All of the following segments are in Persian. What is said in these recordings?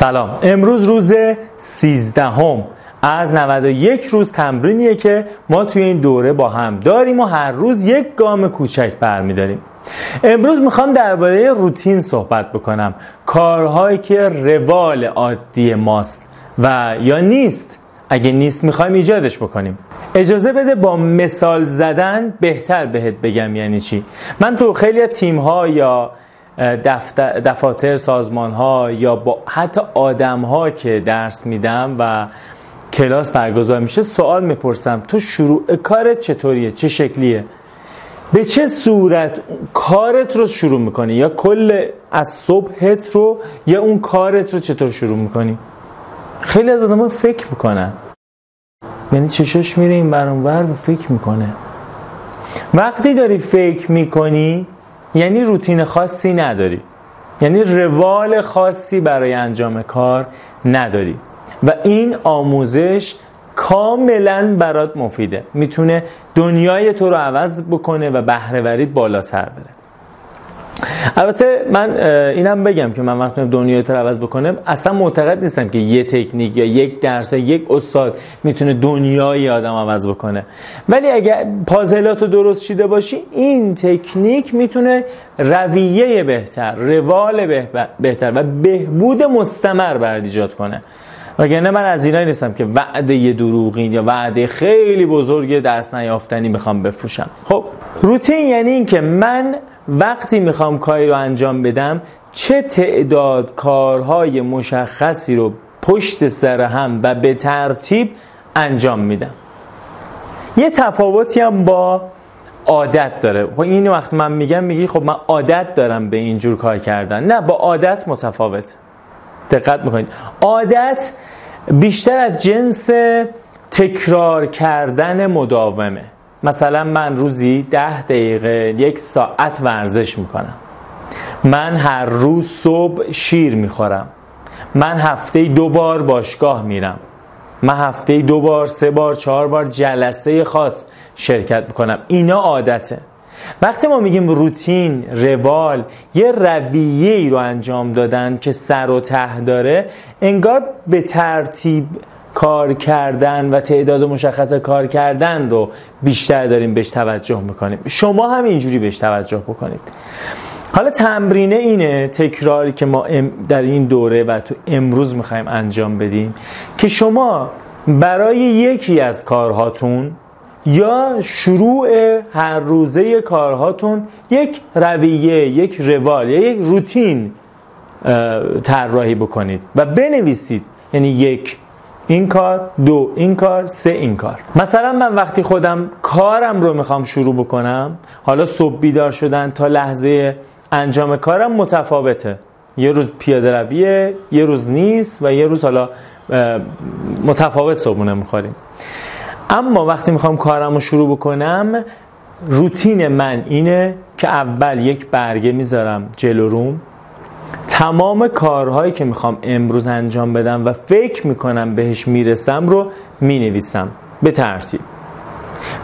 سلام. امروز روز 13 هم از 91 روز تمرینیه که ما توی این دوره با هم داریم و هر روز یک گام کوچک برمیداریم. امروز می‌خوام درباره روتین صحبت بکنم. کارهایی که روال عادی ماست و یا نیست. اگه نیست می‌خوایم ایجادش بکنیم. اجازه بده با مثال زدن بهتر بهت بگم یعنی چی. من تو خیلی تیم ها یا دفاتر سازمان ها یا با حتی آدم ها که درس میدم و کلاس برگزار میشه سوال می‌پرسم تو شروع کارت چطوریه؟ چه شکلیه؟ به چه صورت کارت رو شروع می‌کنی؟ یا کل از صبحت رو یا اون کارت رو چطور شروع می‌کنی؟ خیلی از آدم فکر می‌کنن. یعنی چشاش میره این برانور فکر می‌کنه. وقتی داری فکر می‌کنی یعنی روتین خاصی نداری. یعنی روال خاصی برای انجام کار نداری. و این آموزش کاملا برات مفیده. می‌تونه دنیای تو رو عوض بکنه و بهرهوریت بالاتر بره. البته من اینم بگم که من وقتی دنیای رو عوض بکنم اصلا معتقد نیستم که یه تکنیک یا یک درس یک استاد می‌تونه دنیای آدم عوض بکنه. ولی اگر پازلات رو درست چیده باشی این تکنیک می‌تونه رویه بهتر روال بهتر و بهبود مستمر برد ایجاد کنه. وگرنه من از اینایی نیستم که وعده دروغین یا وعده خیلی بزرگ درس نیافتنی می‌خوام بفروشم. خب روتین یعنی اینکه من وقتی می‌خوام کاری رو انجام بدم چه تعداد کارهای مشخصی رو پشت سر هم و به ترتیب انجام میدم؟ یه تفاوتی هم با عادت داره. خب این وقت من میگم میگی خب من عادت دارم به اینجور کار کردن. نه با عادت متفاوت. دقت می‌کنید. عادت بیشتر از جنس تکرار کردن مداومه. مثلا من روزی ده دقیقه یک ساعت ورزش می‌کنم. من هر روز صبح شیر می‌خورم. من هفته دو بار باشگاه میرم. من هفته دو بار سه بار چهار بار جلسه خاص شرکت می‌کنم. اینا عادته. وقتی ما میگیم روتین روال یه رویه ای رو انجام دادن که سر و ته داره انگار به ترتیب کار کردن و تعداد مشخص کار کردن رو بیشتر داریم بهش توجه می‌کنیم. شما هم اینجوری بهش توجه بکنید. حالا تمرینه اینه تکراری که ما در این دوره و تو امروز می‌خوایم انجام بدیم که شما برای یکی از کارهاتون یا شروع هر روزه کارهاتون یک رویه یک روال یا یک روتین طراحی بکنید و بنویسید. یعنی یک این کار دو این کار سه این کار. مثلا من وقتی خودم کارم رو می‌خوام شروع بکنم حالا صبح بیدار شدن تا لحظه انجام کارم متفاوته. یه روز پیاده رویه یه روز نیست و یه روز حالا متفاوت صبحونه می‌خوریم. اما وقتی می‌خوام کارم رو شروع بکنم روتین من اینه که اول یک برگه می‌ذارم جلو روم. تمام کارهایی که می‌خوام امروز انجام بدم و فکر می‌کنم بهش می‌رسم رو می‌نویسم. به ترتیب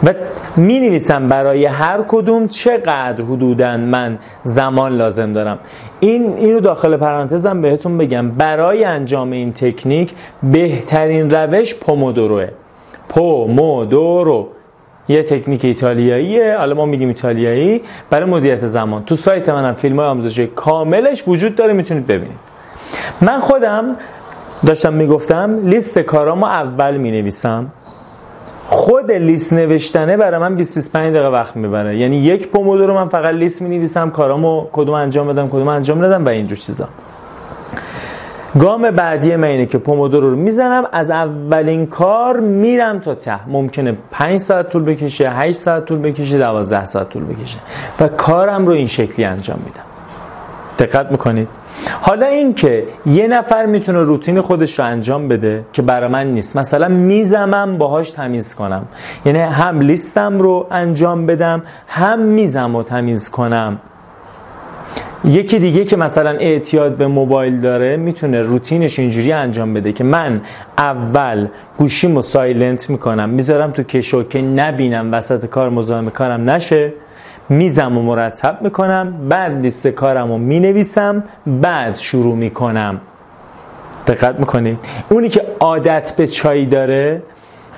و می نویسم برای هر کدوم چقدر حدودا من زمان لازم دارم. این اینو داخل پرانتزم بهتون بگم. برای انجام این تکنیک بهترین روش پومودوروه. پومودورو. یه تکنیک ایتالیاییه حالا ما میگیم ایتالیایی برای مدیریت زمان. تو سایت منم فیلم های آموزشی کاملش وجود داره می‌تونید ببینید. من خودم داشتم می‌گفتم لیست کارامو اول می‌نویسم. خود لیست نوشتنه برای من 20 25 دقیقه وقت می‌بره. یعنی یک پومودورو من فقط لیست می‌نویسم کارامو کدوم انجام بدم کدوم انجام ندم و اینجور چیزا. گام بعدی من اینه که پومودورو رو می‌زنم از اولین کار میرم تا ته. ممکنه 5 ساعت طول بکشه 8 ساعت طول بکشه 12 ساعت طول بکشه. و کارم رو این شکلی انجام میدم. دقت می‌کنید؟ حالا اینکه یه نفر می‌تونه روتین خودش رو انجام بده که برای من نیست. مثلا میزمم باهاش تمیز کنم. یعنی هم لیستم رو انجام بدم هم میزم رو تمیز کنم. یکی دیگه که مثلا اعتیاد به موبایل داره می‌تونه روتینش اینجوری انجام بده که من اول گوشیمو سایلنت می‌کنم می‌ذارم تو کشو که نبینم وسط کار مزاحم کارم نشه میزم و مرتب می‌کنم بعد لیست کارم رو می‌نویسم بعد شروع می‌کنم. دقت می‌کنید اونی که عادت به چای داره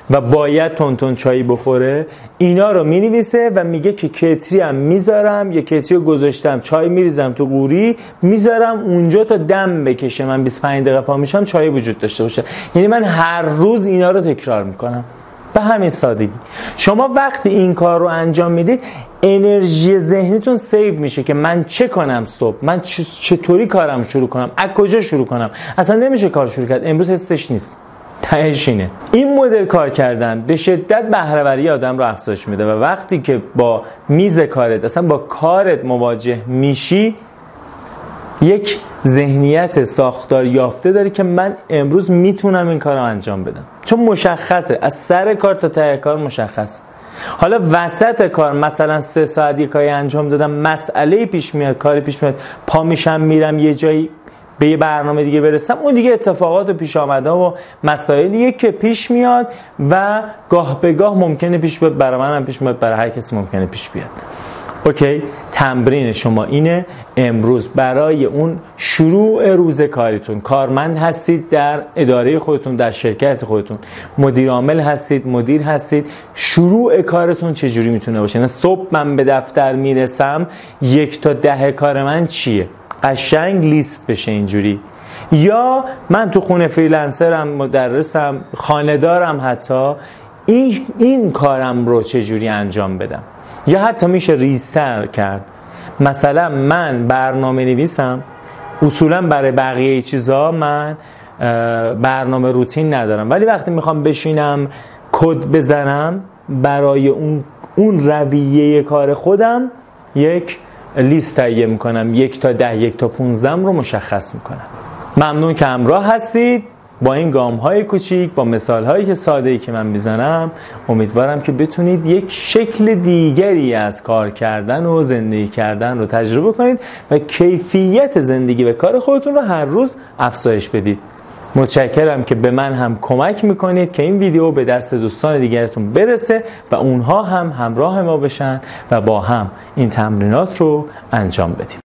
و باید تون چایی بخوره اینا رو می نویسه و میگه که کتری هم می‌ذارم یه کتری رو گذاشتم چای میریزم تو قوری می‌ذارم اونجا تا دم بکشه. من 25 دقیقه پا میشم چای وجود داشته باشه. یعنی من هر روز اینا رو تکرار می‌کنم. به همین سادگی. شما وقتی این کار رو انجام می‌دید انرژی ذهنیتون سیو میشه که من چه کنم صبح؟ من چطوری کارم شروع کنم؟ از کجا شروع کنم؟ اصلا نمیشه کار شروع کرد. امروز حسش نیست. تهش این مدل کار کردن به شدت بهرهوری آدم رو افزایش میده و وقتی که با میز کارت اصلا با کارت مواجه میشی یک ذهنیت ساختار یافته داری که من امروز می‌تونم این کار رو انجام بدم. چون مشخصه. از سر کار تا ته کار مشخص. حالا وسط کار مثلا سه ساعت کاری انجام دادم مسئله پیش میاد کاری پیش میاد پا میشم میرم یه جایی. به یه برنامه دیگه برسم اون دیگه اتفاقات و پیش آمده و مسائلیه که پیش میاد و گاه به گاه ممکنه پیش بیاد برای من هم پیش میاد برای هر کسی ممکنه پیش بیاد. اوکی؟ تمرین شما اینه امروز برای اون شروع روز کاریتون. کارمند هستید در اداره خودتون در شرکت خودتون. مدیر عامل هستید مدیر هستید. شروع کارتون چجوری می‌تونه باشه؟ صبح من به دفتر می‌رسم یک تا ده کار من چیه؟ قشنگ لیست بشه اینجوری. یا من تو خونه freelancer م مدرسم خانه‌دارم حتی این, این کارم رو چجوری انجام بدم؟ یا حتی میشه ریزتر کرد. مثلا من برنامه نویسم اصولا برای بقیه چیزها من برنامه روتین ندارم. ولی وقتی می‌خوام بشینم کد بزنم برای اون اون رویه کار خودم یک لیست تهیه می‌کنم. یک تا ده یک تا پونزدم رو مشخص می‌کنم. ممنون که همراه هستید. با این گام های کوچیک با مثال هایی که ساده ای که من می‌زنم امیدوارم که بتونید یک شکل دیگری از کار کردن و زندگی کردن رو تجربه کنید و کیفیت زندگی و کار خودتون رو هر روز افزایش بدید. متشکرم که به من هم کمک می‌کنید که این ویدیو به دست دوستان دیگرتون برسه و اونها هم همراه ما بشن و با هم این تمرینات رو انجام بدیم.